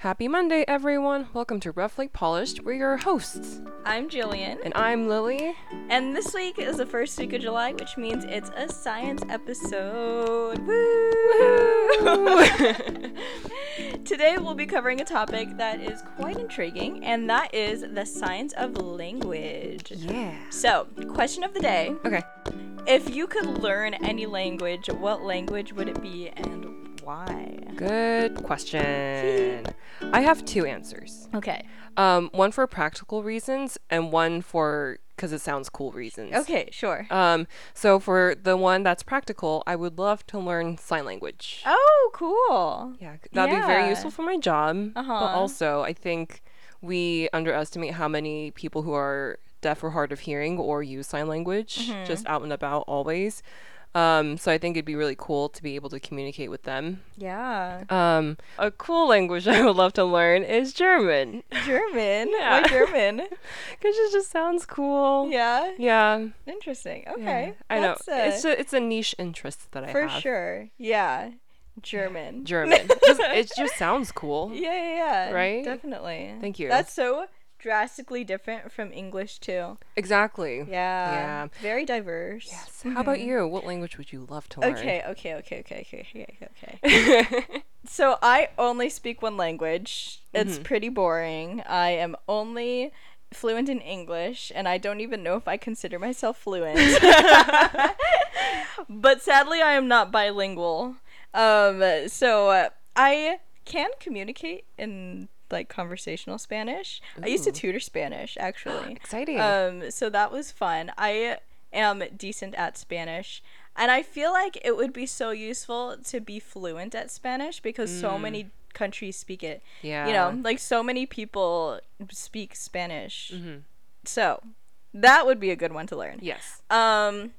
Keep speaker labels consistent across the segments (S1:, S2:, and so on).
S1: Happy Monday, everyone. Welcome to Roughly Polished. We're your hosts.
S2: I'm Jillian,
S1: And I'm Lily.
S2: and this week is the first week of July, which means it's a science episode. Woo! Today we'll be covering a topic that is quite intriguing, and that is the science of language.
S1: Yeah.
S2: So, question of the day
S1: Okay.
S2: If you could learn any language, what language would it be and why?
S1: Good question. I have two answers.
S2: Okay.
S1: Um, one for practical reasons and one for because it sounds cool reasons.
S2: Okay, sure.
S1: Um, so for the one that's practical, I would love to learn sign language.
S2: Oh, cool.
S1: Yeah, that'd be very useful for my job. But
S2: Uh-huh.
S1: also, I think we underestimate how many people who are deaf or hard of hearing or use sign language
S2: Mm-hmm.
S1: just out and about always. Um, so I think it'd be really cool to be able to communicate with them.
S2: Yeah.
S1: Um, a cool language I would love to learn is German
S2: German.
S1: Yeah.
S2: Why German?
S1: because it just sounds cool.
S2: yeah.
S1: Yeah.
S2: Interesting.
S1: yeah.
S2: Okay.
S1: I know.
S2: Uh,
S1: it's a it's a niche interest that I
S2: for
S1: have.
S2: For sure. Yeah. German.
S1: German. it just sounds cool.
S2: Yeah, yeah, yeah.
S1: Right?
S2: Definitely.
S1: Thank you.
S2: That's so drastically different from English too.
S1: Exactly.
S2: Yeah.
S1: Yeah.
S2: Very diverse.
S1: Yes. How about you? What language would you love to learn?
S2: Okay, okay, okay, okay, okay, okay, okay. so I only speak one language. It's
S1: Mm-hmm.
S2: pretty boring. I am only fluent in English, and I don't even know if I consider myself fluent. but sadly, I am not bilingual. Um, so I can communicate in like conversational Spanish. I used to tutor Spanish actually.
S1: Exciting.
S2: Um, so that was fun. I am decent at Spanish, and I feel like it would be so useful to be fluent at Spanish because so many countries speak it.
S1: yeah.
S2: You know, like so many people speak Spanish.
S1: Mhm.
S2: So that would be a good one to learn.
S1: Yes.
S2: Um,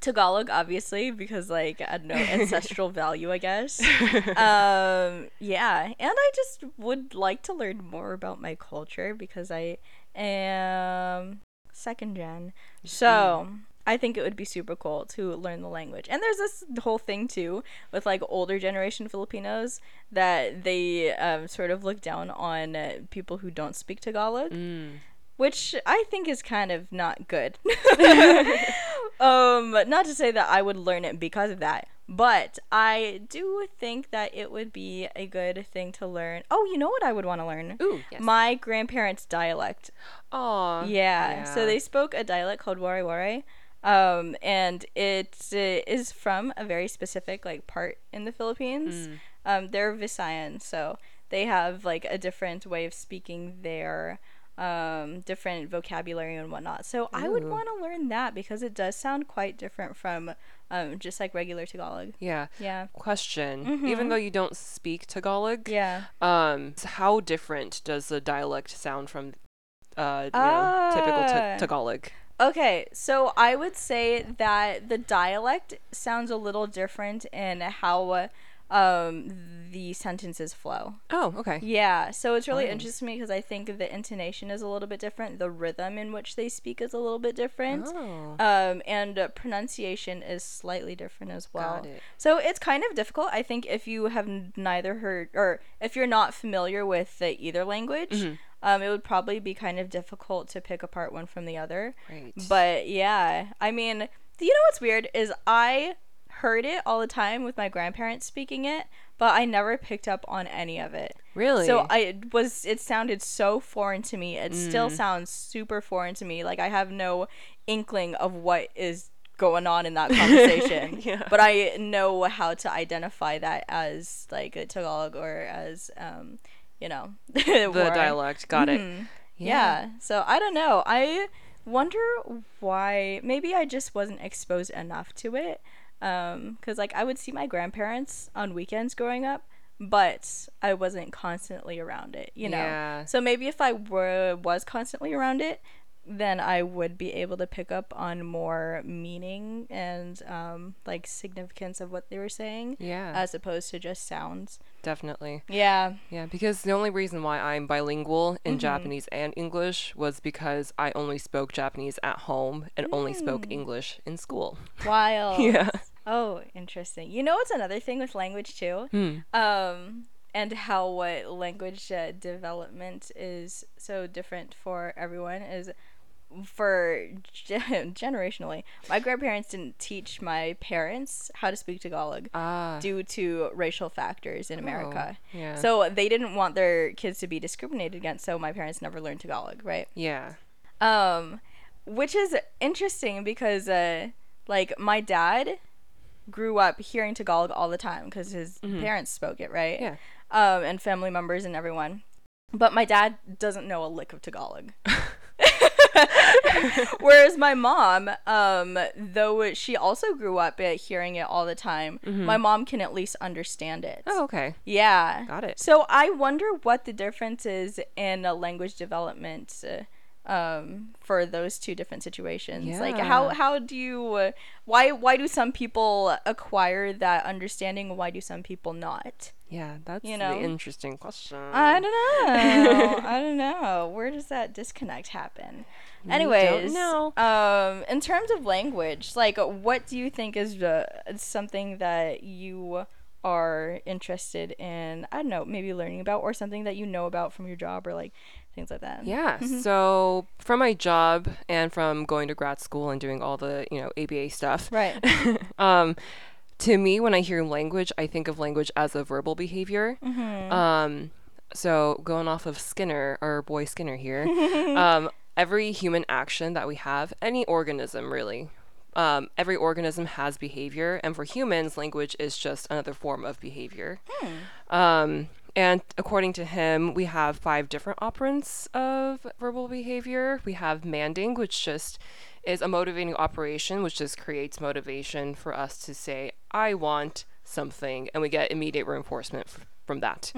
S2: Tagalog, obviously, because like I don't know ancestral value, I guess. um, yeah, and I just would like to learn more about my culture because I am second gen. So I think it would be super cool to learn the language. And there's this whole thing too with like older generation Filipinos that they um, sort of look down on people who don't speak Tagalog
S1: Mm.
S2: Which I think is kind of not good. um, not to say that I would learn it because of that, but I do think that it would be a good thing to learn. Oh, you know what I would want to learn?
S1: Ooh. Yes.
S2: My grandparents' dialect.
S1: Oh.
S2: Yeah. So they spoke a dialect called Waray Waray. Um, and it uh, is from a very specific like part in the Philippines.
S1: Mm.
S2: Um, they're Visayan, so they have like a different way of speaking their um, different vocabulary and whatnot. So I would want to learn that because it does sound quite different from um, just like regular Tagalog.
S1: Yeah.
S2: Yeah.
S1: Question. Even
S2: Mhm.
S1: though you don't speak Tagalog,
S2: Yeah.
S1: um, how different does the dialect sound from, uh, you know, typical
S2: Ah.
S1: ta- Tagalog?
S2: Okay, so I would say that the dialect sounds a little different in how um, the sentences flow.
S1: Oh, okay.
S2: Yeah, so it's really interesting to me because I think the intonation is a little bit different. The rhythm in which they speak is a little bit different.
S1: Oh.
S2: Um, and uh, pronunciation is slightly different as well.
S1: Got it.
S2: So it's kind of difficult. I think if you have neither heard or if you're not familiar with the either language,
S1: Mhm.
S2: um, it would probably be kind of difficult to pick apart one from the other.
S1: Right.
S2: But yeah, I mean, you know what's weird is I heard it all the time with my grandparents speaking it, but I never picked up on any of it.
S1: really?
S2: So I it was it sounded so foreign to me. It still
S1: Mm.
S2: sounds super foreign to me. Like I have no inkling of what is going on in that conversation.
S1: Yeah.
S2: But I know how to identify that as like a Tagalog or as um, you know,
S1: the dialect. Got it.
S2: Mhm. Yeah. So I don't know. I wonder why. Maybe I just wasn't exposed enough to it. Um, cause like I would see my grandparents on weekends growing up, but I wasn't constantly around it. You know.
S1: Yeah.
S2: So maybe if I were was constantly around it, then I would be able to pick up on more meaning and um, like significance of what they were saying,
S1: Yeah.
S2: as opposed to just sounds.
S1: definitely.
S2: Yeah.
S1: Yeah, because the only reason why I'm bilingual in
S2: Mhm.
S1: Japanese and English was because I only spoke Japanese at home and only spoke
S2: Mm.
S1: English in school.
S2: Wild.
S1: Yeah.
S2: Oh, interesting. You know what's another thing with language too?
S1: Hmm.
S2: Um, and how what language uh, development is so different for everyone is for gen- generationally my grandparents didn't teach my parents how to speak tagalog
S1: Ah.
S2: due to racial factors in america
S1: Oh, yeah.
S2: so they didn't want their kids to be discriminated against so my parents never learned tagalog right
S1: yeah.
S2: um which is interesting because uh like my dad grew up hearing tagalog all the time because his parents spoke it right
S1: Yeah.
S2: um and family members and everyone but my dad doesn't know a lick of tagalog Whereas my mom, um, though she also grew up hearing it all the time, my mom can at least understand it.
S1: Oh, okay.
S2: Yeah.
S1: Got it.
S2: So I wonder what the difference is in a language development uh, um, for those two different situations. Like how how do you uh, why why do some people acquire that understanding? Why do some people not?
S1: Yeah, that's
S2: You know?
S1: the interesting question.
S2: I don't know. I don't know. Where does that disconnect happen? Anyways,
S1: know.
S2: um, in terms of language, like, what do you think is uh, something that you are interested in? I don't know, maybe learning about, or something that you know about from your job, or like things like that.
S1: Yeah. So from my job and from going to grad school and doing all the, you know, ABA stuff.
S2: Right.
S1: um, to me, when I hear language, I think of language as a verbal behavior.
S2: Mm-hmm.
S1: Um, so going off of Skinner, our boy Skinner here, um, every human action that we have, any organism really, um, every organism has behavior, and for humans, language is just another form of behavior. Um, and according to him, we have five different operants of verbal behavior. We have manding, which just is a motivating operation, which just creates motivation for us to say, I want something, and we get immediate reinforcement f- from that.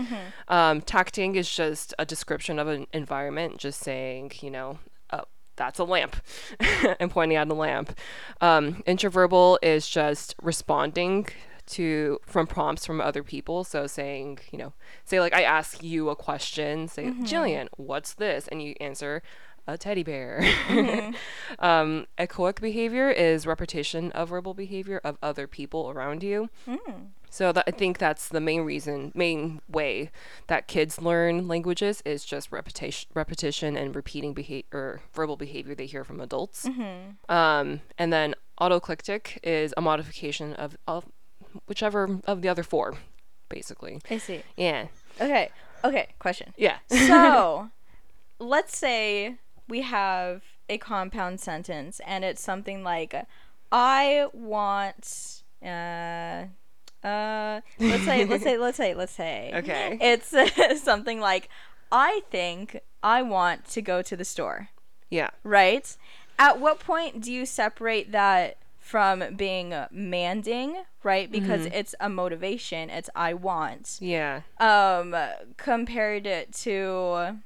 S1: Um, tacting is just a description of an environment, just saying, you know, oh, that's a lamp, and pointing at a lamp. Um, introverbal is just responding to from prompts from other people. So saying, you know, say like I ask you a question, say, Jillian, what's this? And you answer, a teddy bear. um, echoic behavior is repetition of verbal behavior of other people around you. So that, I think that's the main reason, main way that kids learn languages is just repetition, repetition and repeating behavior, or verbal behavior they hear from adults. Um, and then autoclitic is a modification of, of whichever of the other four, basically.
S2: I see.
S1: Yeah,
S2: Okay. Okay. Question.
S1: yeah.
S2: so let's say we have a compound sentence and it's something like i want uh uh let's say let's say let's say let's say
S1: Okay.
S2: it's something like i think i want to go to the store
S1: yeah.
S2: right at what point do you separate that from being manding right because it's a motivation it's i want
S1: Yeah.
S2: um compared it to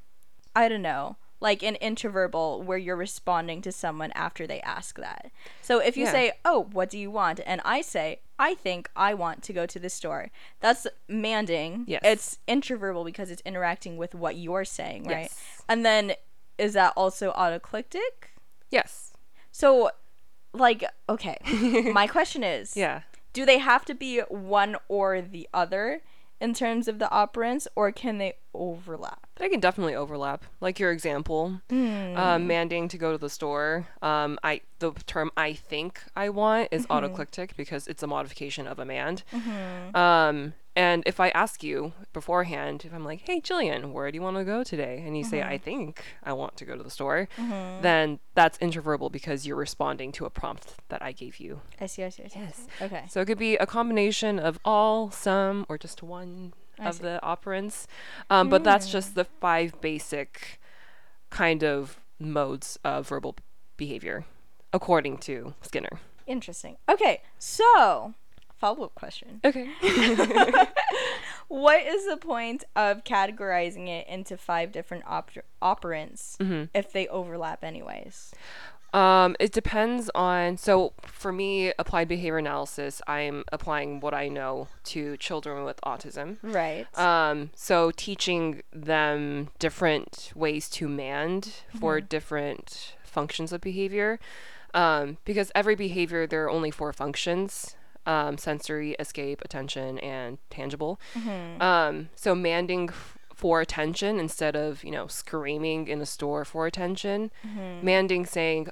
S2: I don't know, like an introverbal where you're responding to someone after they ask that. So if you
S1: Yeah.
S2: say, "Oh, what do you want?" and I say, "I think I want to go to the store." That's manding.
S1: Yes.
S2: It's introverbal because it's interacting with what you're saying, right?
S1: Yes.
S2: And then is that also autoclitic?
S1: Yes.
S2: So like okay, my question is
S1: Yeah.
S2: do they have to be one or the other in terms of the operants or can they overlap
S1: They can definitely overlap. Like your example, um, mandating to go to the store. Um, I the term I think I want is autoclitic because it's a modification of a mand. Um, and if I ask you beforehand, if I'm like, "Hey, Jillian, where do you want to go today?" and you say, mm-hmm. "I think I want to go to the store," mm-hmm. then that's introverbal because you're responding to a prompt that I gave you.
S2: i see i see i see,
S1: Yes.
S2: okay
S1: So it could be a combination of all, some, or just one
S2: I
S1: of
S2: see.
S1: the operants. Um, but that's just hmm. the five basic kind of modes of verbal behavior, according to Skinner.
S2: interesting okay so follow-up question
S1: Okay.
S2: what is the point of categorizing it into five different oper- operants
S1: Mm-hmm.
S2: if they overlap anyways
S1: Um, it depends on. So for me, applied behavior analysis, I'm applying what I know to children with autism.
S2: right
S1: Um, so teaching them different ways to mand for different functions of behavior. Um, because every behavior, there are only four functions. Um, sensory, escape, attention, and tangible.
S2: Mm-hmm.
S1: Um, so manding f- for attention instead of you know screaming in a store for attention,
S2: Mm-hmm.
S1: manding saying,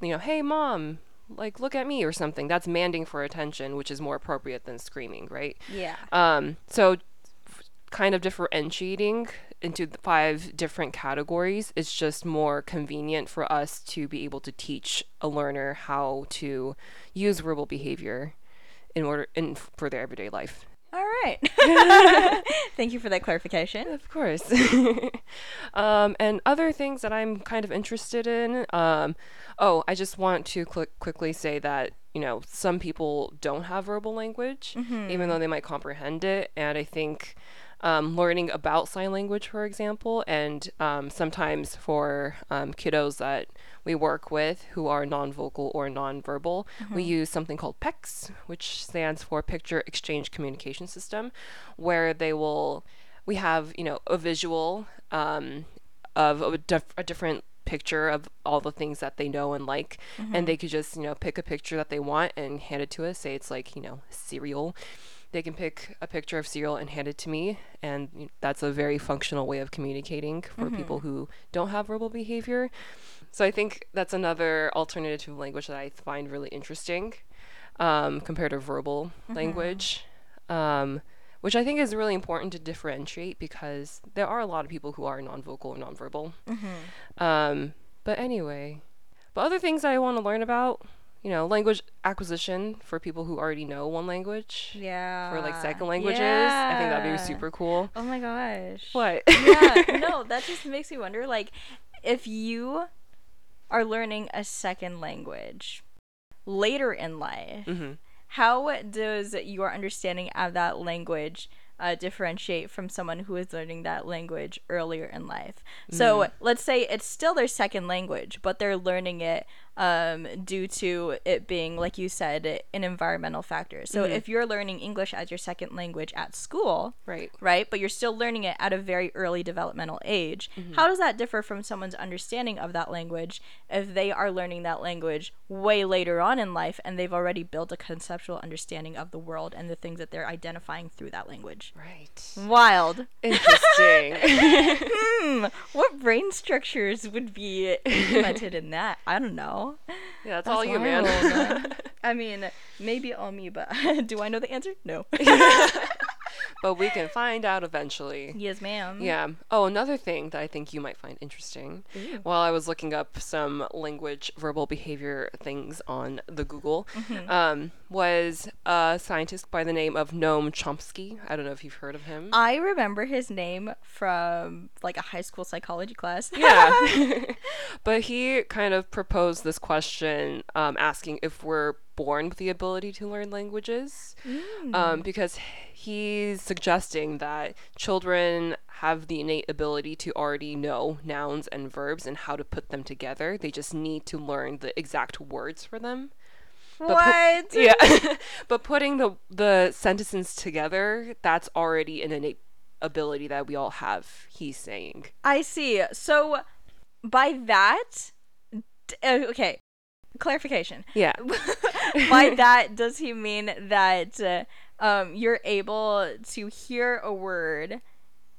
S1: you know, hey mom, like look at me or something. That's manding for attention, which is more appropriate than screaming, right?
S2: Yeah.
S1: Um, so f- kind of differentiating into five different categories is just more convenient for us to be able to teach a learner how to use verbal behavior in order in for their everyday life.
S2: All right. Thank you for that clarification.
S1: Of course. um, and other things that I'm kind of interested in. Um, oh, I just want to cl- quickly say that, you know, some people don't have verbal language, even though they might comprehend it. And I think um, learning about sign language, for example, and um, sometimes for um, kiddos that we work with who are non-vocal or non-verbal, we use something called PECS, which stands for Picture Exchange Communication System, where they will we have you know a visual um, of a, dif- a different picture of all the things that they know and like and they could just you know pick a picture that they want and hand it to us. Say it's like you know cereal they can pick a picture of cereal and hand it to me and that's a very functional way of communicating for people who don't have verbal behavior. So i think that's another alternative language that i find really interesting um, compared to verbal language um, which I think is really important to differentiate because there are a lot of people who are non-vocal or non-verbal. Um, but anyway, but other things I want to learn about, you know, language acquisition for people who already know one language
S2: Yeah.
S1: for like second languages. I think that'd be super cool.
S2: Oh my gosh.
S1: What?
S2: yeah, no, that just makes me wonder like if you are learning a second language later in life,
S1: hmm
S2: how does your understanding of that language uh, differentiate from someone who is learning that language earlier in life? So let's say it's still their second language, but they're learning it um, due to it being, like you said, an environmental factor. So if you're learning English as your second language at school,
S1: Right.
S2: right? But you're still learning it at a very early developmental age. How does that differ from someone's understanding of that language if they are learning that language way later on in life and they've already built a conceptual understanding of the world and the things that they're identifying through that language?
S1: Right.
S2: Wild.
S1: Interesting.
S2: Hmm, what brain structures would be implemented in that? I don't know.
S1: Yeah, that's, all you, man.
S2: I mean, maybe all me, but do I know the answer? No.
S1: but we can find out eventually.
S2: yes, ma'am.
S1: Yeah. Oh, another thing that I think you might find interesting while I was looking up some language verbal behavior things on the Google um, was a scientist by the name of Noam Chomsky. I don't know if you've heard of him.
S2: I remember his name from like a high school psychology class.
S1: yeah. but he kind of proposed this question um, asking if we're born with the ability to learn languages. Um, because he's suggesting that children have the innate ability to already know nouns and verbs and how to put them together. They just need to learn the exact words for them. But pu-
S2: what?
S1: yeah. but putting the the sentences together, that's already an innate ability that we all have, he's saying.
S2: I see. So by that, d- uh, okay, clarification.
S1: Yeah.
S2: by that, does he mean that uh, um, you're able to hear a word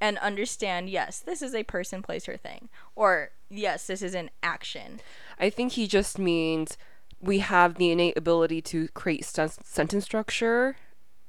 S2: and understand, yes, this is a person, place, or thing, or yes, this is an action?
S1: I think he just means we have the innate ability to create sen- sentence structure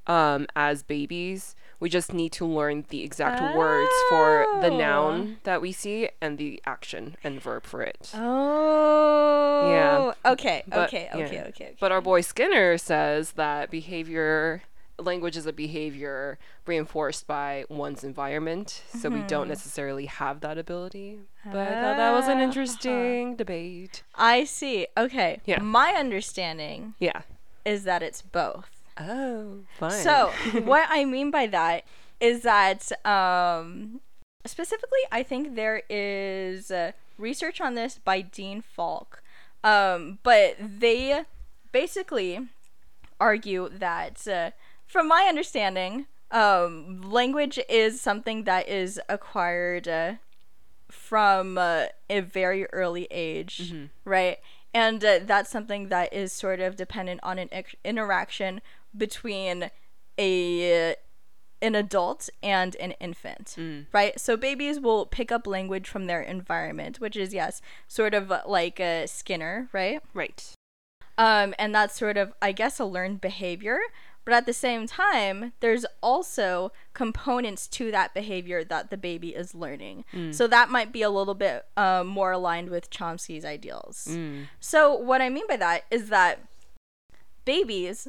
S1: um, as babies. We just need to learn the exact words for the
S2: Oh.
S1: noun that we see and the action and verb for it.
S2: Oh. Okay.
S1: But-
S2: okay.
S1: yeah.
S2: Okay. Okay. Okay.
S1: But our boy Skinner says that behavior, language is a behavior reinforced by one's environment. So we don't necessarily have that ability. But I thought that was an
S2: Ah.
S1: interesting debate.
S2: I see. Okay.
S1: Yeah.
S2: My understanding
S1: Yeah.
S2: is that it's both.
S1: Oh, fine.
S2: So, what I mean by that is that um, specifically, I think there is uh, research on this by Dean Falk, um, but they basically argue that, uh, from my understanding, um, language is something that is acquired uh, from uh, a very early age, right? And uh, that's something that is sort of dependent on an ex- interaction between a an adult and an infant, right? So babies will pick up language from their environment, which is yes, sort of like a Skinner, right?
S1: Right.
S2: Um, and that's sort of, I guess, a learned behavior. But at the same time, there's also components to that behavior that the baby is learning. So that might be a little bit uh, more aligned with Chomsky's ideals. So, what I mean by that is that babies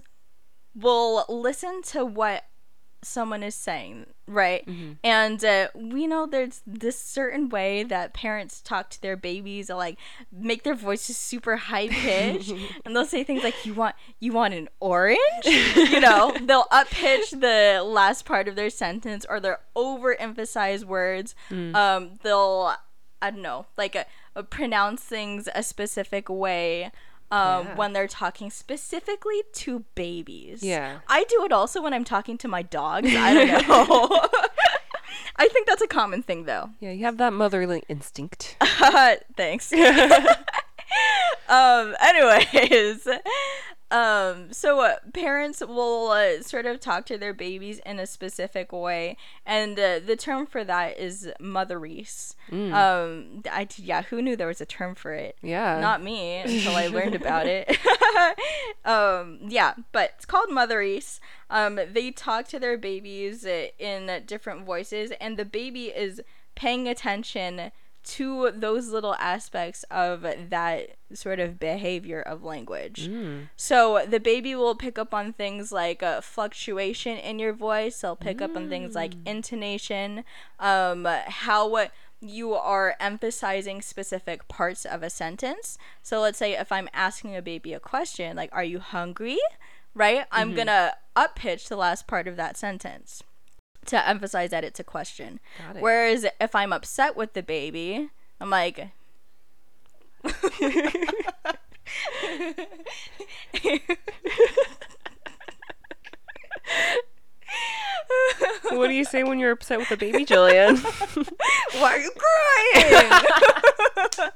S2: will listen to what someone is saying, right? And uh, we know there's this certain way that parents talk to their babies, or like make their voices super high pitched, and they'll say things like, "You want, you want an orange?" you know, they'll up pitch the last part of their sentence, or they'll overemphasize words. Um, they'll, I don't know, like uh, uh, pronounce things a specific way um,
S1: Yeah.
S2: when they're talking specifically to babies.
S1: Yeah.
S2: I do it also when I'm talking to my dogs. I don't know. I think that's a common thing though.
S1: Yeah, you have that motherly instinct.
S2: Thanks. um anyways, um so uh, parents will uh, sort of talk to their babies in a specific way and uh, the term for that is motherese. Um I yeah, who knew there was a term for it?
S1: Yeah.
S2: Not me until I learned about it. um, yeah, but it's called Motherese. Um, they talk to their babies uh, in different voices, and the baby is paying attention to those little aspects of that sort of behavior of language. So the baby will pick up on things like uh, fluctuation in your voice. They'll pick up on things like intonation, um, how what you are emphasizing specific parts of a sentence. So let's say if I'm asking a baby a question, like, "Are you hungry?" Right? I'm gonna up pitch the last part of that sentence to emphasize that it's a question.
S1: It.
S2: Whereas if I'm upset with the baby, I'm like,
S1: what do you say when you're upset with a baby, Jillian?
S2: Why are you crying?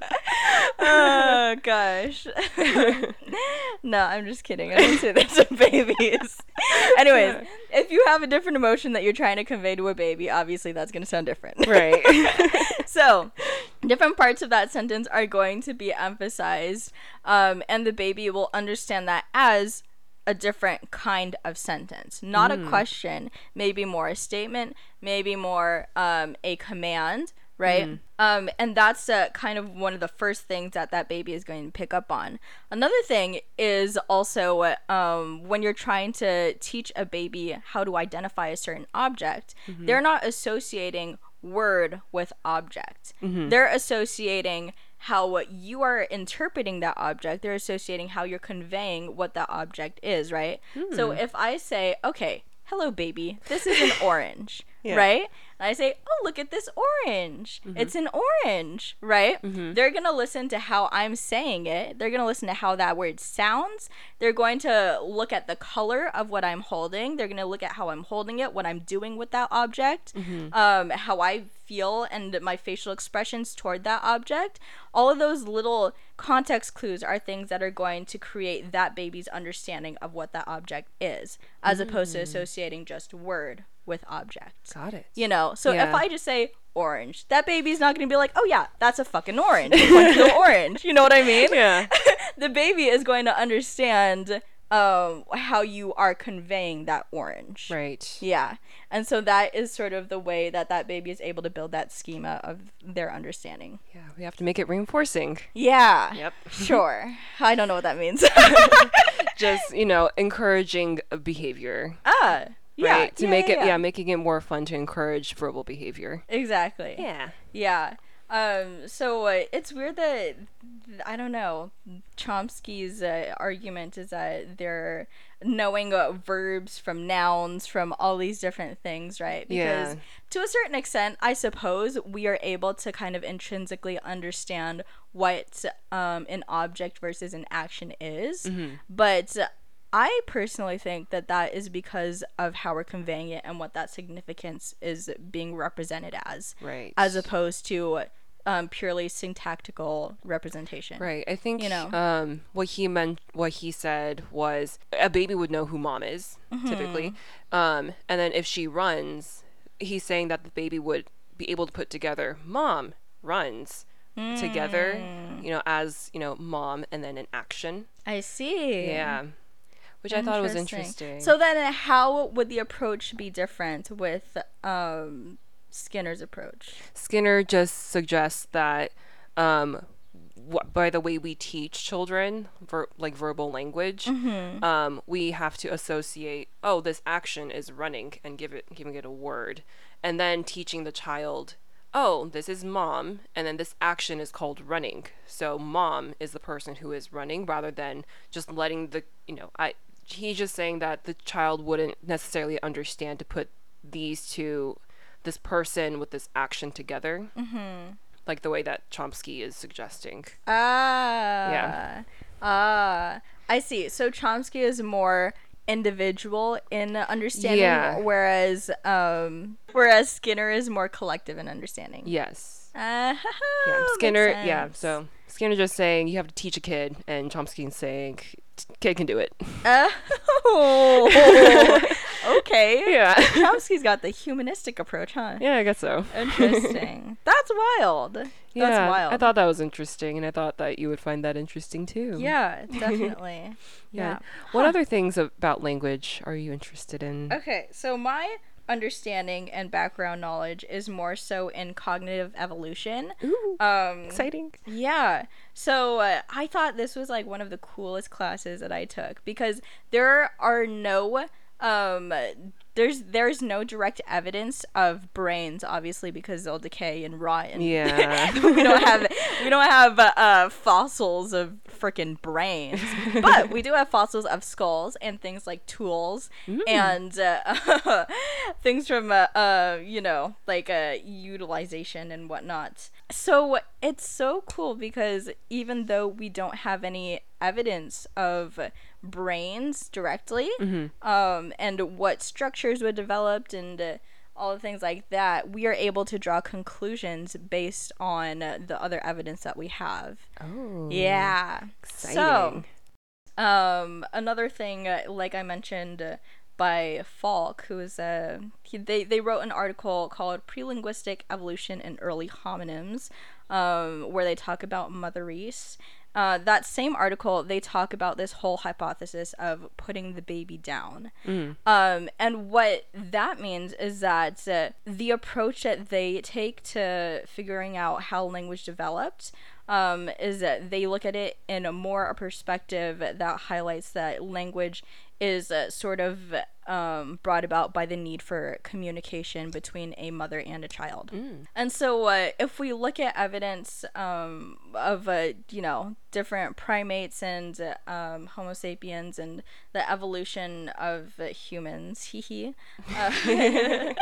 S2: oh gosh. no, I'm just kidding. I don't say that to babies. Anyways, if you have a different emotion that you're trying to convey to a baby, obviously that's going to sound different.
S1: right.
S2: so different parts of that sentence are going to be emphasized um, and the baby will understand that as a different kind of sentence. Not a question maybe more a statement maybe more um, a command right? Um, and that's uh, kind of one of the first things that that baby is going to pick up on. Another thing is also um, when you're trying to teach a baby how to identify a certain object they're not associating word with object. They're associating how you are interpreting that object. They're associating how you're conveying what that object is, right? So hmm. if I say, okay, hello, baby, this is an orange,
S1: Yeah.
S2: right? And I say, oh, look at this orange. Mm-hmm. It's an orange, right? Mm-hmm. They're going to listen to how I'm saying it. They're going to listen to how that word sounds. They're going to look at the color of what I'm holding. They're going to look at how I'm holding it, what I'm doing with that object, mm-hmm. um, how I feel, and my facial expressions toward that object. All of those little context clues are things that are going to create that baby's understanding of what that object is, as opposed to associating just word with objects.
S1: Got it.
S2: You know, so if I just say orange, that baby's not going to be like, oh yeah, that's a fucking orange. One kilo orange. You know what I mean?
S1: Yeah.
S2: the baby is going to understand um, how you are conveying that orange.
S1: Right.
S2: Yeah. And so that is sort of the way that that baby is able to build that schema of their understanding.
S1: Yeah, we have to make it reinforcing.
S2: Yeah.
S1: Yep.
S2: Sure. I don't know what that means.
S1: Just, you know, encouraging behavior.
S2: ah. Yeah.
S1: Right. To
S2: yeah,
S1: make
S2: yeah,
S1: it
S2: yeah.
S1: making it more fun to encourage verbal behavior.
S2: Exactly.
S1: Yeah.
S2: Yeah. Um, so uh, it's weird that I don't know. Chomsky's uh, argument is that they're knowing uh, verbs from nouns from all these different things, right? Because
S1: Yeah.
S2: to a certain extent, I suppose we are able to kind of intrinsically understand what um, an object versus an action is, but. I personally think that that is because of how we're conveying it and what that significance is being represented as
S1: Right.
S2: as opposed to um, purely syntactical representation.
S1: Right. I think
S2: You know.
S1: um what he meant what he said was a baby would know who mom is typically.
S2: Mm-hmm.
S1: Um and then if she runs, he's saying that the baby would be able to put together mom runs together,
S2: Mm.
S1: you know, as, you know, mom and then an action.
S2: I see.
S1: Yeah. Which I thought was interesting.
S2: So then, how would the approach be different with um, Skinner's approach?
S1: Skinner just suggests that um, wh- by the way we teach children, ver- like verbal language, um, we have to associate. Oh, this action is running, and give it giving it a word, and then teaching the child. Oh, this is mom, and then this action is called running. So mom is the person who is running, rather than just letting the you know I. He's just saying that the child wouldn't necessarily understand to put these two, this person with this action together like the way that Chomsky is suggesting.
S2: Ah.
S1: Yeah.
S2: Ah. I see. So Chomsky is more individual in understanding,
S1: Yeah.
S2: whereas um, whereas Skinner is more collective in understanding.
S1: Yes.
S2: Uh,
S1: Yeah. Skinner. Yeah. So Skinner just saying you have to teach a kid, and Chomsky's saying "T- kid can do it.
S2: Oh. okay.
S1: Yeah.
S2: Chomsky's got the humanistic approach, huh?
S1: yeah, I guess so.
S2: Interesting. That's wild. That's
S1: yeah,
S2: wild.
S1: I thought that was interesting, and I thought that you would find that interesting too.
S2: Yeah, definitely.
S1: Yeah.
S2: yeah.
S1: What other things about language are you interested in?
S2: Okay, so my understanding and background knowledge is more so in cognitive evolution.
S1: Ooh,
S2: Um
S1: exciting.
S2: yeah. So uh, I thought this was like one of the coolest classes that I took because there are no um there's there's no direct evidence of brains obviously because they'll decay and rot and
S1: Yeah.
S2: we don't have we don't have uh, uh, fossils of freaking brains. But we do have fossils of skulls and things like tools and uh, things from uh, uh you know like uh utilization and whatnot. So it's so cool because even though we don't have any evidence of brains directly um and what structures were developed and uh, all the things like that we are able to draw conclusions based on uh, the other evidence that we have
S1: Oh.
S2: yeah
S1: Exciting.
S2: so um another thing uh, like i mentioned uh, by falk who is uh he, they, they wrote an article called pre-linguistic evolution in early hominins um where they talk about motherese. uh, that same article they talk about this whole hypothesis of putting the baby down um, and what that means is that uh, the approach that they take to figuring out how language developed um, is that they look at it in a more a perspective that highlights that language is uh, sort of um, brought about by the need for communication between a mother and a child. And so, uh, if we look at evidence um, of, uh, you know, different primates and um, Homo sapiens and the evolution of humans, hee hee, uh,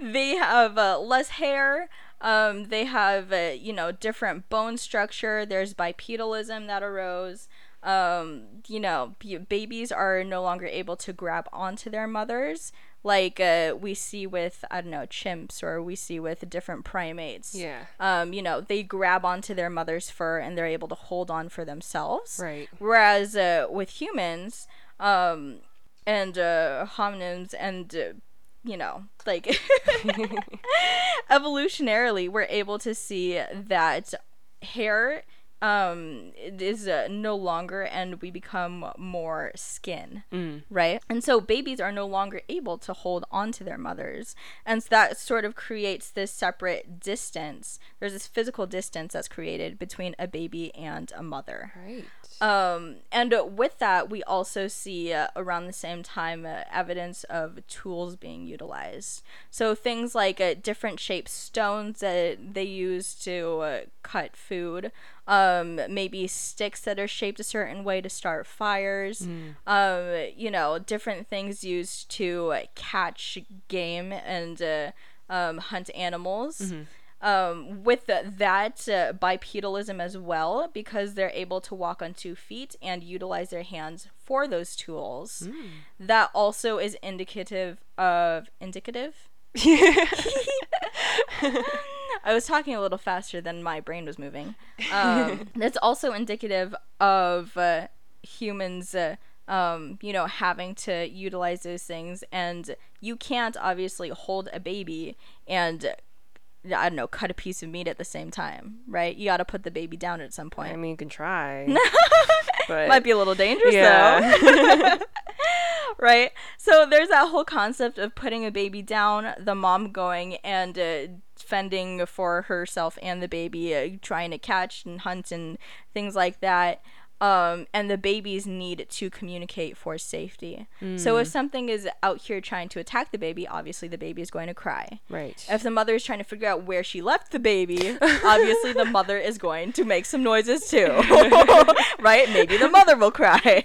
S2: they have uh, less hair. Um, they have, uh, you know, different bone structure. There's bipedalism that arose. Um, you know, b- babies are no longer able to grab onto their mothers like uh, we see with, I don't know, chimps or we see with different primates.
S1: Yeah.
S2: Um, you know, they grab onto their mother's fur and they're able to hold on for themselves.
S1: Right.
S2: Whereas uh, with humans, um, and uh, hominins and uh, you know, like evolutionarily, we're able to see that hair um it is uh, no longer and we become more skin right? And so babies are no longer able to hold on to their mothers. And so that sort of creates this separate distance. There's this physical distance that's created between a baby and a mother.
S1: Right.
S2: um, and uh, with that, we also see uh, around the same time uh, evidence of tools being utilized. So things like uh, different shaped stones that they use to uh, cut food, um, maybe sticks that are shaped a certain way to start fires, um, you know, different things used to catch game and uh, um, hunt animals. Um, with that uh, bipedalism as well, because they're able to walk on two feet and utilize their hands for those tools. That also is indicative of indicative I was talking a little faster than my brain was moving. Um, that's also indicative of uh, humans. Uh, um, you know, having to utilize those things, and you can't obviously hold a baby and I don't know, cut a piece of meat at the same time, right? You got to put the baby down at some point.
S1: I mean, you can try. but
S2: Might be a little dangerous though. right? So there's that whole concept of putting a baby down, the mom going and uh, fending for herself and the baby, uh, trying to catch and hunt and things like that. Um, and the babies need to communicate for safety. So if something is out here trying to attack the baby, obviously the baby is going to cry.
S1: right.
S2: If the mother is trying to figure out where she left the baby, obviously the mother is going to make some noises too. right? Maybe the mother will cry.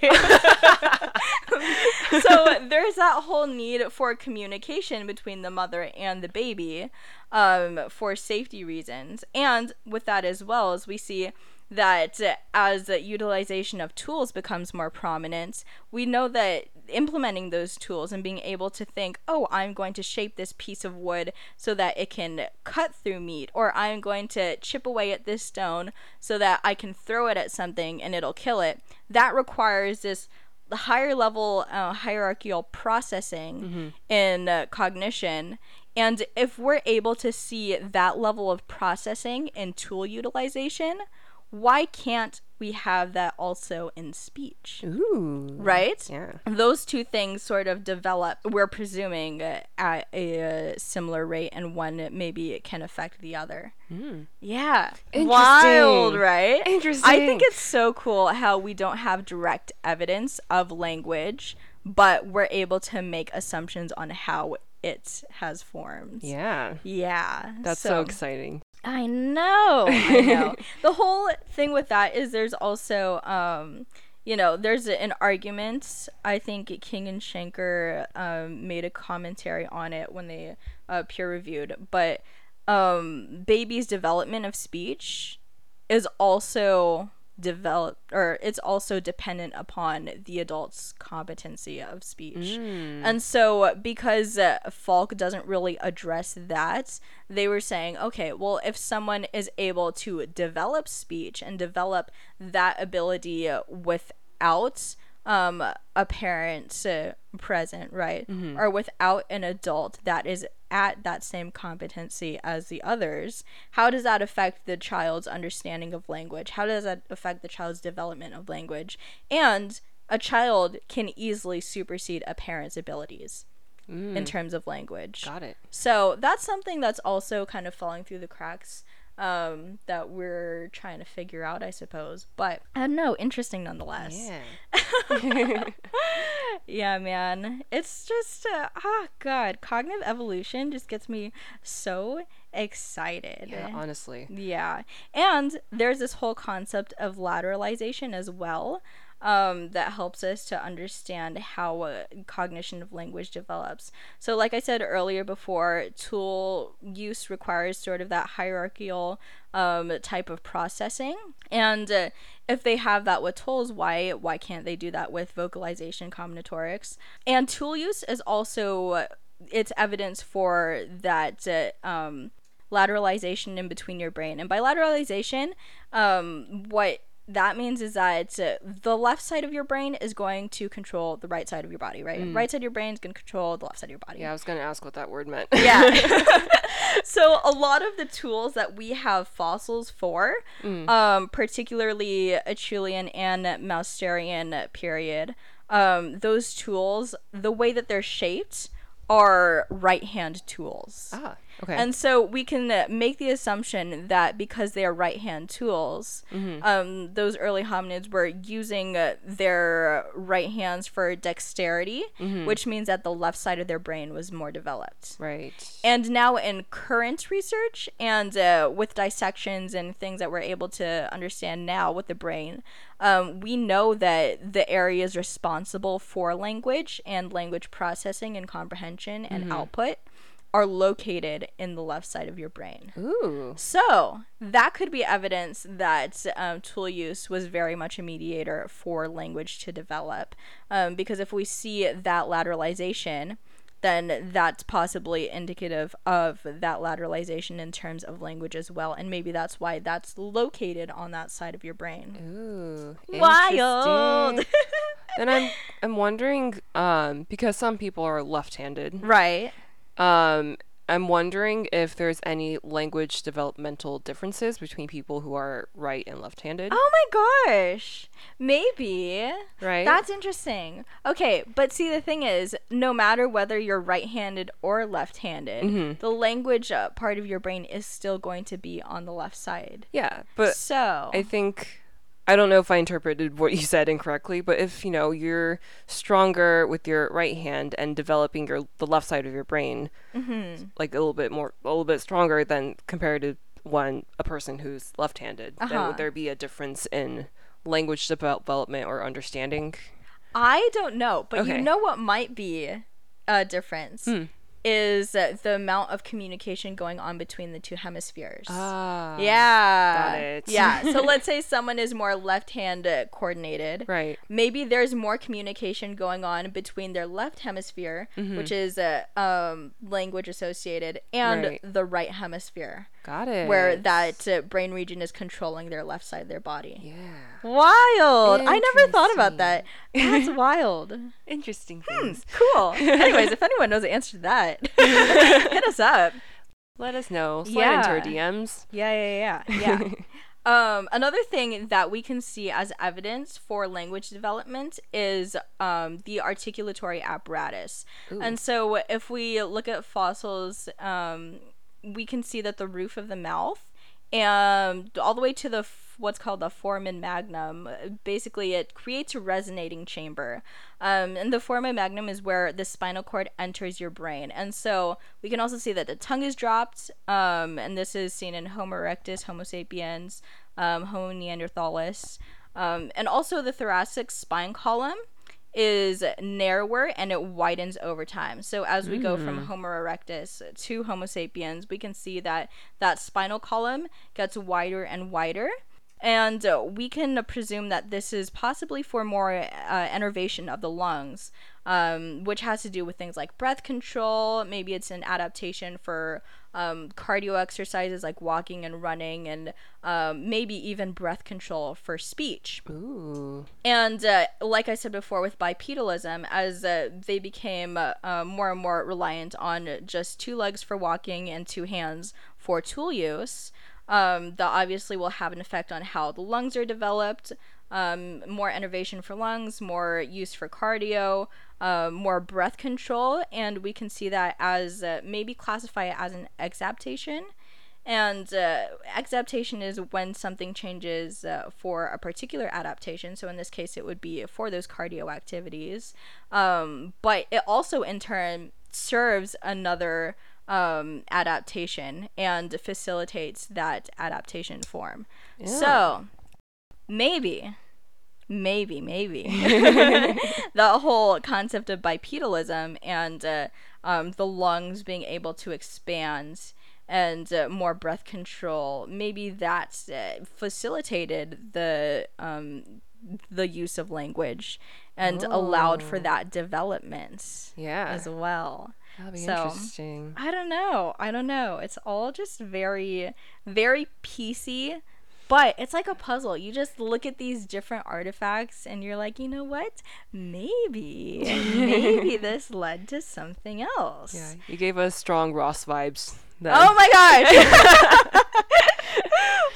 S2: so there's that whole need for communication between the mother and the baby um, for safety reasons. And with that as well as we see that as the utilization of tools becomes more prominent, we know that implementing those tools and being able to think, oh, I'm going to shape this piece of wood so that it can cut through meat, or I'm going to chip away at this stone so that I can throw it at something and it'll kill it, that requires this higher level uh, hierarchical processing in uh, cognition. And if we're able to see that level of processing in tool utilization, why can't we have that also in speech?
S1: Ooh.
S2: Right?
S1: Yeah.
S2: Those two things sort of develop, we're presuming, uh, at a similar rate, and one maybe it can affect the other. Yeah. Wild, right?
S1: Interesting.
S2: I think it's so cool how we don't have direct evidence of language, but we're able to make assumptions on how it has formed.
S1: Yeah.
S2: Yeah.
S1: That's so, exciting.
S2: I know. I know. the whole thing with that is there's also um you know, there's an argument. I think King and Shanker um, made a commentary on it when they uh, peer reviewed, but um, baby's development of speech is also developed or it's also dependent upon the adult's competency of speech. And so because uh, Falk doesn't really address that, they were saying, okay, well if someone is able to develop speech and develop that ability without um a parent uh, present, right? Or without an adult that is at that same competency as the others, how does that affect the child's understanding of language? How does that affect the child's development of language? And a child can easily supersede a parent's abilities in mm. terms of language.
S1: Got it.
S2: So that's something that's also kind of falling through the cracks um, that we're trying to figure out, I suppose. But I don't know, interesting nonetheless.
S1: Yeah.
S2: Yeah, man. It's just, uh, ah, God. Cognitive evolution just gets me so excited.
S1: Yeah, honestly.
S2: Yeah. And there's this whole concept of lateralization as well um, that helps us to understand how uh, cognition of language develops. So, like I said earlier before, tool use requires sort of that hierarchical um, type of processing. And uh, if they have that with tools, why why can't they do that with vocalization combinatorics? And tool use is also uh, it's evidence for that uh, um, lateralization in between your brain. And by lateralization, um, what that means is that uh, the left side of your brain is going to control the right side of your body, right? Right side of your brain is going to control the left side of your body.
S1: Yeah, I was gonna ask what that word meant.
S2: Yeah. so a lot of the tools that we have fossils for, um, particularly Acheulean and Mousterian period, um, those tools, the way that they're shaped, are right hand tools.
S1: ah. Okay.
S2: And so we can uh, make the assumption that because they are right hand tools, um, those early hominids were using uh, their right hands for dexterity, which means that the left side of their brain was more developed.
S1: right.
S2: And now, in current research and uh, with dissections and things that we're able to understand now with the brain, um, we know that the areas responsible for language and language processing and comprehension and output are located in the left side of your brain.
S1: Ooh.
S2: So that could be evidence that um, tool use was very much a mediator for language to develop. Um, because if we see that lateralization, then that's possibly indicative of that lateralization in terms of language as well. And maybe that's why that's located on that side of your brain.
S1: Ooh,
S2: Wild.
S1: then I'm I'm wondering um because some people are left-handed.
S2: right.
S1: Um I'm wondering if there's any language developmental differences between people who are right and left-handed.
S2: Oh my gosh. Maybe.
S1: Right?
S2: That's interesting. Okay, but see, the thing is, no matter whether you're right handed or left handed,
S1: Mm-hmm.
S2: the language uh, part of your brain is still going to be on the left side.
S1: yeah, but
S2: so,
S1: I think I don't know if I interpreted what you said incorrectly, but if you know you're stronger with your right hand and developing your the left side of your brain,
S2: Mm-hmm.
S1: like a little bit more, a little bit stronger than compared to one a person who's left-handed, then
S2: Uh-huh.
S1: would there be a difference in language development or understanding?
S2: I don't know, but you know what might be a difference
S1: Hmm.
S2: Is the amount of communication going on between the two hemispheres.
S1: Ah,
S2: yeah.
S1: got it.
S2: Yeah. So let's say someone is more left hand uh, coordinated.
S1: right.
S2: maybe there's more communication going on between their left hemisphere,
S1: Mm-hmm.
S2: which is uh, um, language associated, and
S1: Right.
S2: the right hemisphere,
S1: Got it.
S2: where that uh, brain region is controlling their left side of their body.
S1: Yeah.
S2: Wild! I never thought about that. That's wild.
S1: Interesting
S2: Hmm, cool. Anyways, if anyone knows the answer to that, hit us up.
S1: Let us know. Slide into our DMs.
S2: Yeah, yeah, yeah, yeah. um, another thing that we can see as evidence for language development is um, the articulatory apparatus. And so, if we look at fossils, um, we can see that the roof of the mouth and all the way to the what's called the foramen magnum basically it creates a resonating chamber. Um, and the foramen magnum is where the spinal cord enters your brain. And so we can also see that the tongue is dropped um, and this is seen in homo erectus homo sapiens um, homo neanderthalis. Um, and also the thoracic spine column is narrower and it widens over time. So as we go from Homo erectus to Homo sapiens, we can see that that spinal column gets wider and wider. And uh, we can presume that this is possibly for more uh, innervation of the lungs, um, which has to do with things like breath control. Maybe it's an adaptation for um, cardio exercises like walking and running, and um, maybe even breath control for speech.
S1: Ooh.
S2: And uh, like I said before, with bipedalism, as uh, they became uh, uh, more and more reliant on just two legs for walking and two hands for tool use, um, that obviously will have an effect on how the lungs are developed. Um, more innervation for lungs, more use for cardio, uh, more breath control, and we can see that as uh, maybe classify it as an exaptation. And uh, exaptation is when something changes uh, for a particular adaptation. So in this case, it would be for those cardio activities. Um, but it also, in turn, serves another um, adaptation and facilitates that adaptation form. So maybe, maybe, maybe the whole concept of bipedalism and uh, um, the lungs being able to expand and uh, more breath control, maybe that uh, facilitated the um, the use of language and allowed for
S1: Oh.
S2: that development
S1: Yeah.
S2: as well.
S1: That'll be
S2: So,
S1: interesting.
S2: I don't know. I don't know. It's all just very, very piecey. But it's like a puzzle. You just look at these different artifacts and you're like, you know what? Maybe, maybe this led to something else.
S1: Yeah. You gave us strong Ross vibes. Then.
S2: Oh my gosh!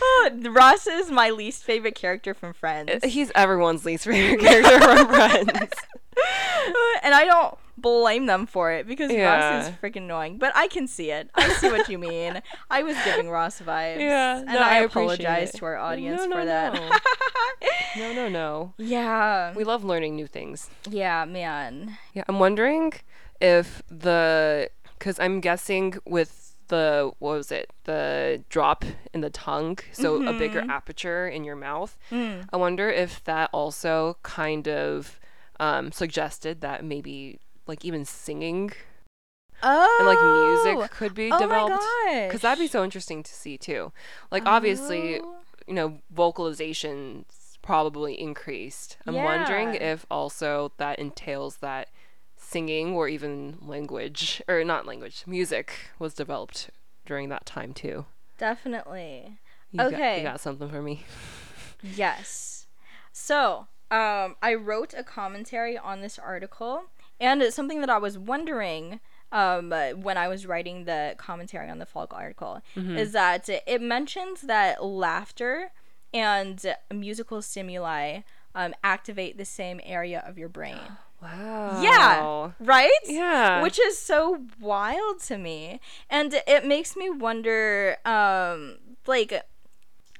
S2: Oh, Ross is my least favorite character from Friends.
S1: He's everyone's least favorite character from Friends.
S2: and I don't blame them for it because Ross is freaking annoying. But I can see it. I see what you mean. I was giving Ross vibes.
S1: Yeah,
S2: And I,
S1: I
S2: apologize to our audience
S1: No, no,
S2: for that.
S1: no. No, no, no.
S2: yeah.
S1: We love learning new things.
S2: Yeah, man.
S1: Yeah, I'm wondering if the because I'm guessing with the what was it the drop in the tongue, so a bigger
S2: Mm-hmm.
S1: aperture in your mouth.
S2: Mm.
S1: I wonder if that also kind of um, suggested that maybe like even singing
S2: Oh.
S1: and like music could be
S2: oh
S1: developed. Because that'd be so interesting to see too. Like obviously,
S2: Oh.
S1: you know, vocalizations probably increased. I'm wondering if also that entails that singing or even language or not language, music was developed during that time too.
S2: Definitely.
S1: You got-
S2: Okay.
S1: you got something for me?
S2: Yes. So, um, I wrote a commentary on this article, and it's something that I was wondering um, uh, when I was writing the commentary on the Falk article is that it mentions that laughter and musical stimuli um, activate the same area of your brain.
S1: Wow.
S2: Yeah. Right?
S1: Yeah.
S2: Which is so wild to me. And it makes me wonder, um, like,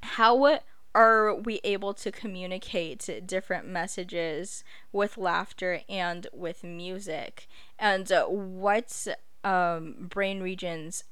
S2: how are we able to communicate different messages with laughter and with music? And uh, what um, brain regions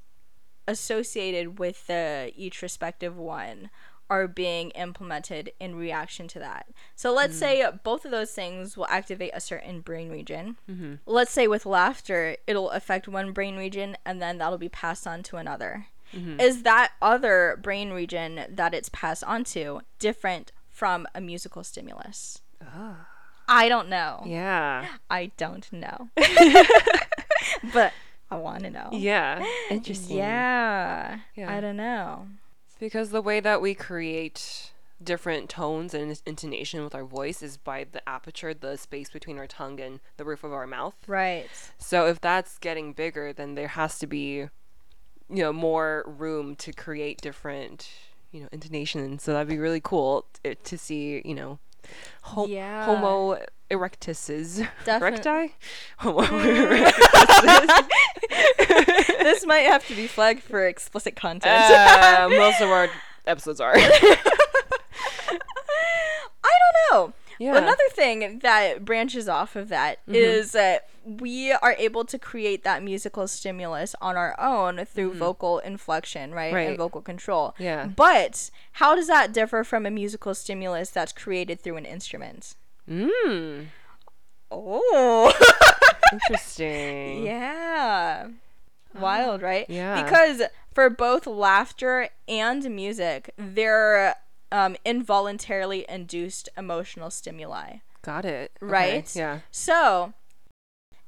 S2: associated with the each respective one are being implemented in reaction to that. So let's say both of those things will activate a certain brain region. Let's say with laughter, it'll affect one brain region and then that'll be passed on to another. Mm-hmm. Is that other brain region that it's passed on to different from a musical stimulus? Ah. I don't know.
S1: Yeah.
S2: I don't know. but I want to know.
S1: Yeah. Interesting.
S2: Yeah.
S1: Yeah.
S2: I don't know.
S1: Because the way that we create different tones and intonation with our voice is by the aperture, the space between our tongue and the roof of our mouth.
S2: Right.
S1: So if that's getting bigger, then there has to be, you know, more room to create different, you know, intonations. So that'd be really cool t- to see, you know, ho-
S2: Yeah.
S1: Homo erectuses.
S2: Defin-
S1: Erecti? Homo erectuses.
S2: this might have to be flagged for explicit content.
S1: uh, most of our episodes are.
S2: I don't know.
S1: Yeah.
S2: Another thing that branches off of that mm-hmm. is that we are able to create that musical stimulus on our own through mm-hmm. vocal inflection, right?
S1: Right.
S2: And vocal control.
S1: Yeah.
S2: But how does that differ from a musical stimulus that's created through an instrument?
S1: Mmm.
S2: Oh.
S1: Interesting.
S2: Yeah. Wild, oh, right?
S1: Yeah.
S2: Because for both laughter and music, they're um, involuntarily induced emotional stimuli.
S1: Got it. Okay,
S2: Right?
S1: Yeah.
S2: So,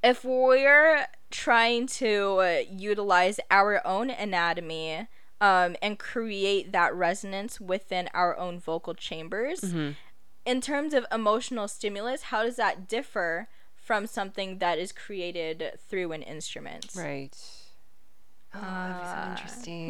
S2: if we're trying to uh, utilize our own anatomy um, and create that resonance within our own vocal chambers,
S1: Mm-hmm.
S2: in terms of emotional stimulus, how does that differ from something that is created through an instrument?
S1: Right. Oh, that'd be so interesting.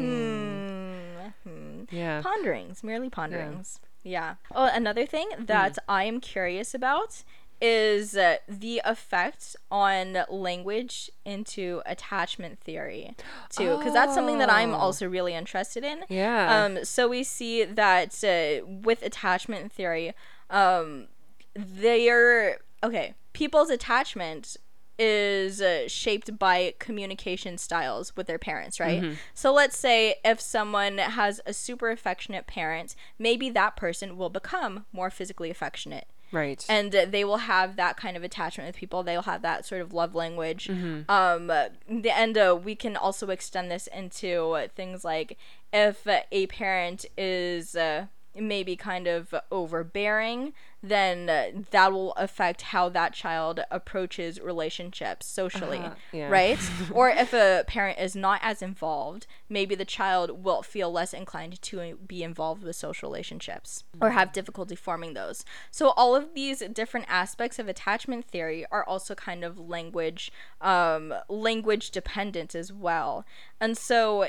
S2: Hmm. Hmm.
S1: Yeah.
S2: Ponderings, merely ponderings. Yeah. Oh, another thing that I am curious about is uh, the effect on language into attachment theory, too, because that's something that I'm
S1: Oh.
S2: also really interested in.
S1: Yeah.
S2: Um, so we see that uh, with attachment theory, um, they're okay. People's attachment is uh, shaped by communication styles with their parents, right? So let's say if someone has a super affectionate parent, maybe that person will become more physically affectionate.
S1: Right.
S2: and uh, they will have that kind of attachment with people. They'll have that sort of love language. Um uh, the- and uh, we can also extend this into things like if a parent is uh, maybe kind of overbearing then uh, that will affect how that child approaches relationships socially
S1: Uh-huh, yeah.
S2: right? Or if a parent is not as involved maybe the child will feel less inclined to be involved with social relationships or have difficulty forming those. So all of these different aspects of attachment theory are also kind of language um, language dependent as well. And so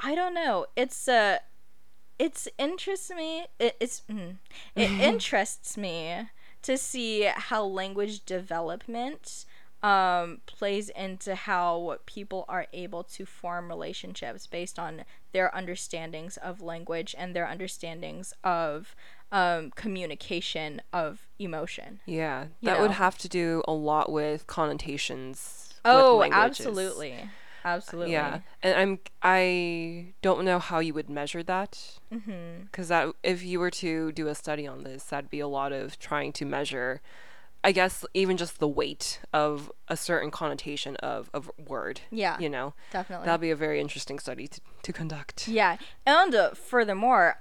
S2: i don't know it's uh it's interests me it, it's mm, it interests me to see how language development um, plays into how people are able to form relationships based on their understandings of language and their understandings of um, communication of emotion.
S1: yeah. That would have to do a lot with connotations.
S2: Oh,
S1: languages.
S2: absolutely, absolutely.
S1: Yeah, and I'm I don't know how you would measure that
S2: Mm-hmm.
S1: because that if you were to do a study on this, that'd be a lot of trying to measure. I guess even just the weight of a certain connotation of of word.
S2: Yeah,
S1: You know,
S2: definitely.
S1: that'd be a very interesting study to, to conduct.
S2: Yeah, and uh, furthermore,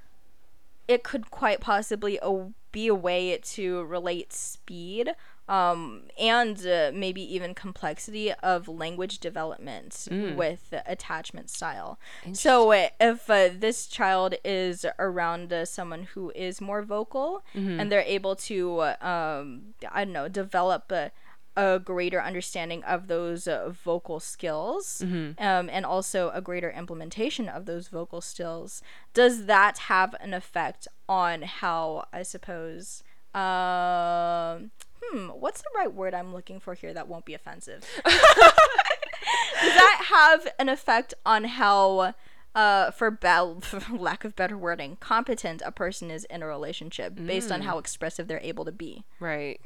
S2: it could quite possibly o- be a way to relate speed um, and uh, maybe even complexity of language development with attachment style. So uh, if uh, this child is around uh, someone who is more vocal and they're able to, uh, um, I don't know, develop a, a greater understanding of those uh, vocal skills um, and also a greater implementation of those vocal skills, does that have an effect on how, I suppose, um, hmm, what's the right word I'm looking for here that won't be offensive? Does that have an effect on how, uh, for, be- for lack of better wording, competent a person is in a relationship based on how expressive they're able to be?
S1: Right.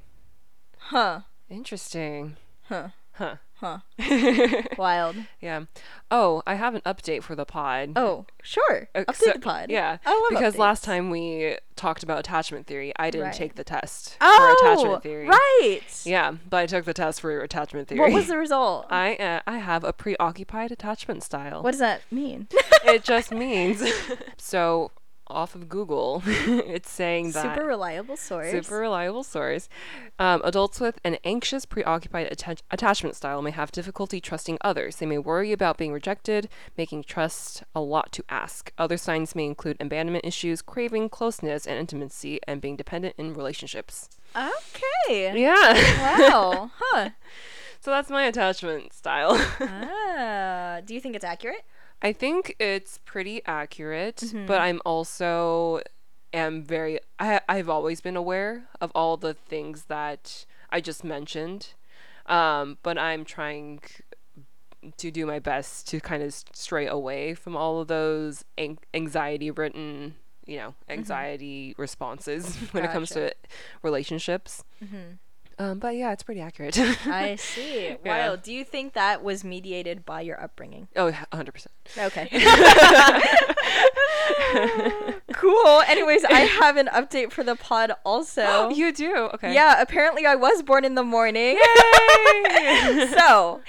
S2: Huh.
S1: Interesting.
S2: Huh.
S1: Huh.
S2: Huh. Wild.
S1: Yeah. Oh, I have an update for the pod.
S2: Oh, sure.
S1: Uh,
S2: Update
S1: so-
S2: the pod.
S1: Yeah.
S2: I love
S1: because
S2: updates.
S1: last time we talked about attachment theory, I didn't
S2: Right.
S1: take the test
S2: oh,
S1: for attachment theory.
S2: Right.
S1: Yeah, but I took the test for attachment theory.
S2: What was the result?
S1: I uh, I have a preoccupied attachment style.
S2: what does that mean?
S1: it just means so off of Google, it's saying that
S2: Super reliable source.
S1: Super reliable source. Um, adults with an anxious, preoccupied atta- attachment style may have difficulty trusting others. They may worry about being rejected, making trust a lot to ask. Other signs may include abandonment issues, craving closeness and intimacy, and being dependent in relationships.
S2: Okay.
S1: Yeah.
S2: Wow. Huh.
S1: so that's my attachment style.
S2: Ah. Do you think it's accurate?
S1: I think it's pretty accurate,
S2: Mm-hmm.
S1: but I'm also am very I I've always been aware of all the things that I just mentioned. Um, but I'm trying to do my best to kind of stray away from all of those an- anxiety written, you know, anxiety responses when it comes
S2: Mm-hmm.
S1: To relationships. Um, but yeah, it's pretty accurate.
S2: I see.
S1: Yeah.
S2: Wow. Do you think that was mediated by your upbringing?
S1: oh, 100%.
S2: Okay. cool. Anyways, I have an update for the pod also.
S1: you do? Okay.
S2: Yeah, apparently I was born in the morning.
S1: Yay!
S2: so,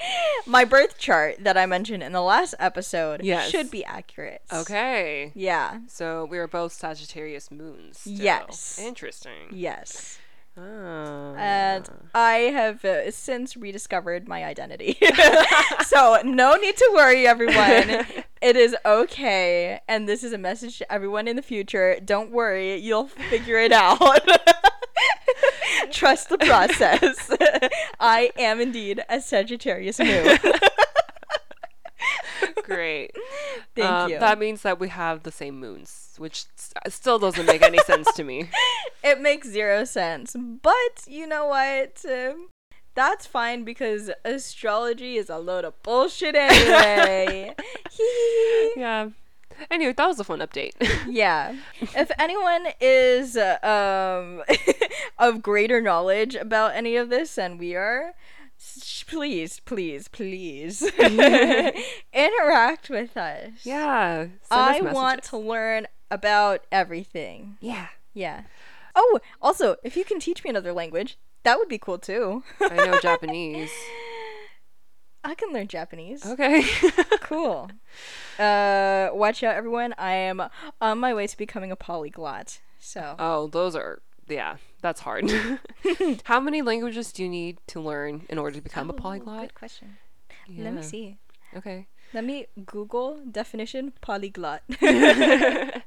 S2: my birth chart that I mentioned in the last episode
S1: Yes.
S2: should be accurate.
S1: Okay.
S2: Yeah.
S1: So we are both Sagittarius moons. still.
S2: Yes.
S1: Interesting.
S2: Yes.
S1: Oh.
S2: And I have uh, since rediscovered my identity. so, no need to worry, everyone. it is okay. And this is a message to everyone in the future. Don't worry, you'll figure it out. Trust the process. I am indeed a Sagittarius moon.
S1: Great.
S2: Thank
S1: Um,
S2: you.
S1: That means that we have the same moons, which s- still doesn't make any sense to me.
S2: it makes zero sense. But you know what? Um, that's fine because astrology is a load of bullshit anyway.
S1: Yeah. Anyway, that was a fun update.
S2: yeah. If anyone is uh, um of greater knowledge about any of this than we are, s- please, please, please interact with us.
S1: yeah.
S2: I want to learn about everything.
S1: Yeah.
S2: Yeah. Oh, also, if you can teach me another language, that would be cool too.
S1: I know Japanese.
S2: I can learn Japanese.
S1: Okay.
S2: Cool. Uh, watch out, everyone. I am on my way to becoming a polyglot. So,
S1: oh, those are yeah. That's hard. How many languages do you need to learn in order to become a
S2: Oh,
S1: polyglot?
S2: Good question. Let me see.
S1: Okay.
S2: Let me Google definition polyglot.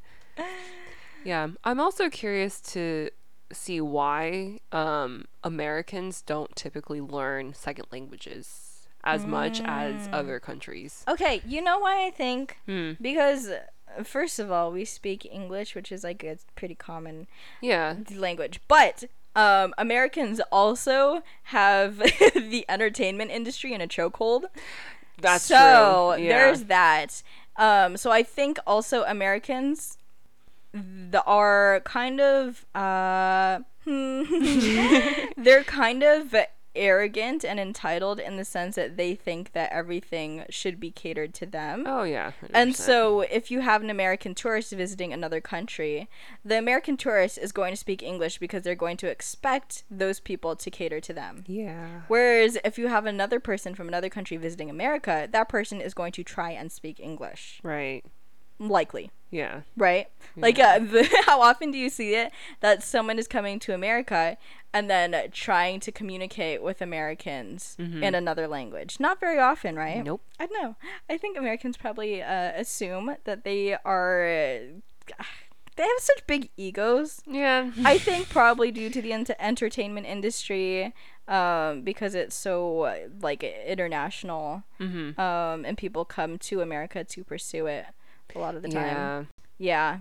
S1: Yeah, I'm also curious to see why um, Americans don't typically learn second languages as much as other countries.
S2: okay, you know why I think?
S1: Hmm.
S2: Because first of all, we speak English, which is like a pretty common
S1: Yeah,
S2: language. But um, Americans also have the entertainment industry in a chokehold.
S1: that's
S2: so
S1: true. Yeah.
S2: there's that. Um, so I think also Americans th- are kind of uh, they're kind of arrogant and entitled in the sense that they think that everything should be catered to them.
S1: Oh yeah.
S2: And
S1: 100%.
S2: so, if you have an American tourist visiting another country, the American tourist is going to speak English because they're going to expect those people to cater to them.
S1: yeah.
S2: Whereas, if you have another person from another country visiting America, that person is going to try and speak English.
S1: Right.
S2: Likely.
S1: Yeah.
S2: Right? Like, uh, the, how often do you see it that someone is coming to America and then trying to communicate with Americans in another language. Not very often, right?
S1: Mm-hmm. Nope.
S2: I don't know. I think Americans probably uh, assume that they are. Uh, they have such big egos.
S1: Yeah.
S2: I think probably due to the ent- entertainment industry, um, because it's so like international,
S1: mm-hmm.
S2: um, and people come to America to pursue it a lot of the time.
S1: Yeah.
S2: Yeah,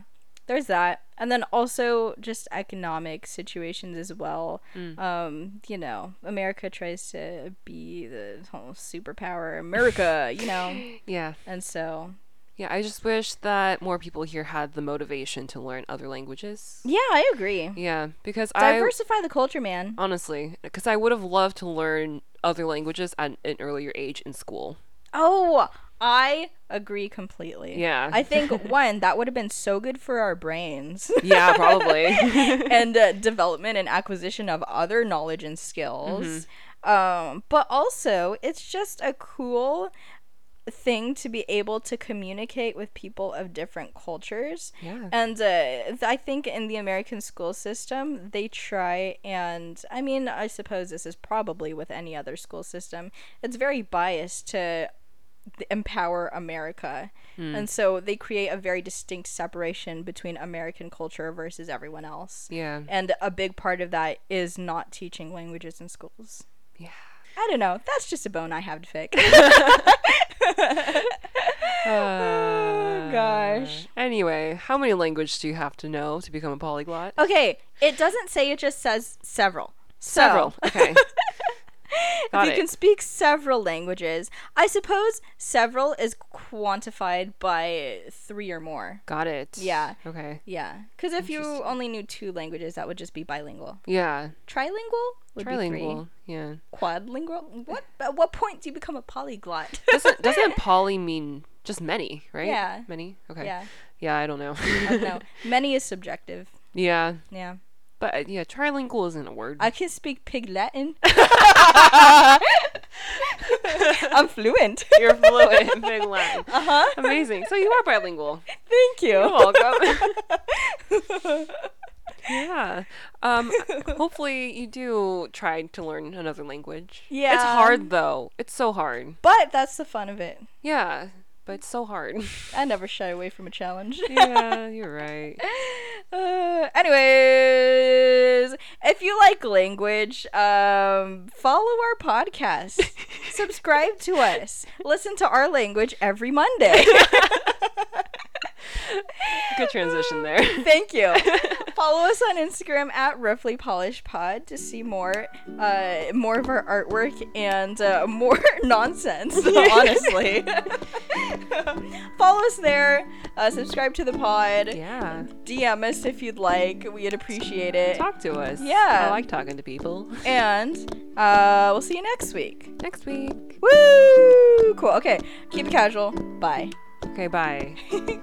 S2: there's that, and then also just economic situations as well.
S1: Mm.
S2: Um, you know, America tries to be the whole superpower, America, you know,
S1: Yeah.
S2: and so
S1: Yeah. I just wish that more people here had the motivation to learn other languages.
S2: yeah, I agree.
S1: Yeah, because I
S2: Diversify the culture, man.
S1: honestly, because I would have loved to learn other languages at an earlier age in school.
S2: Oh, I agree completely.
S1: Yeah.
S2: I think one that would have been so good for our brains.
S1: Yeah, probably.
S2: and uh, development and acquisition of other knowledge and skills. Um, but also, it's just a cool thing to be able to communicate with people of different cultures.
S1: yeah.
S2: And uh, I think in the American school system, they try and, I mean, I suppose this is probably with any other school system, it's very biased to empower America. Hmm. And so they create a very distinct separation between American culture versus everyone else.
S1: Yeah.
S2: And a big part of that is not teaching languages in schools.
S1: Yeah.
S2: I don't know. That's just a bone I have to pick.
S1: Oh
S2: gosh.
S1: Anyway, how many languages do you have to know to become a polyglot?
S2: okay, it doesn't say it just says several. So,
S1: Several. Okay.
S2: if you
S1: it.
S2: can speak several languages, I suppose several is quantified by three or more.
S1: Got it.
S2: Yeah.
S1: Okay.
S2: Yeah, because if you only knew two languages, that would just be bilingual.
S1: Yeah.
S2: Trilingual would be three.
S1: Trilingual. Yeah.
S2: Quadlingual. What? At what point do you become a polyglot?
S1: Doesn't doesn't poly mean just many, right?
S2: Yeah.
S1: Many. Okay.
S2: yeah.
S1: Yeah, I don't know.
S2: I don't know. Many is subjective.
S1: yeah.
S2: Yeah.
S1: But uh, yeah, trilingual isn't a word.
S2: I can speak pig Latin. I'm fluent.
S1: You're fluent in pig Latin.
S2: Uh huh.
S1: Amazing. So you are bilingual.
S2: Thank you.
S1: You're welcome. yeah. Um. Hopefully you do try to learn another language.
S2: Yeah.
S1: It's hard though. It's so hard.
S2: But that's the fun of it.
S1: Yeah. But it's so hard.
S2: I never shy away from a challenge.
S1: yeah. You're right.
S2: Uh, anyways, if you like language, um, follow our podcast. Subscribe to us. Listen to our language every Monday.
S1: Good transition there.
S2: Thank you. Follow us on Instagram at Roughly Polished Pod to see more, uh, more of our artwork and uh, more nonsense. Honestly, follow us there. Uh, subscribe to the pod.
S1: Yeah.
S2: DM us if you'd like. We'd appreciate it.
S1: Talk to us.
S2: Yeah.
S1: I like talking to people.
S2: And uh, we'll see you next week.
S1: Next week.
S2: Woo! Cool. Okay. Keep it casual. Bye.
S1: Okay, bye.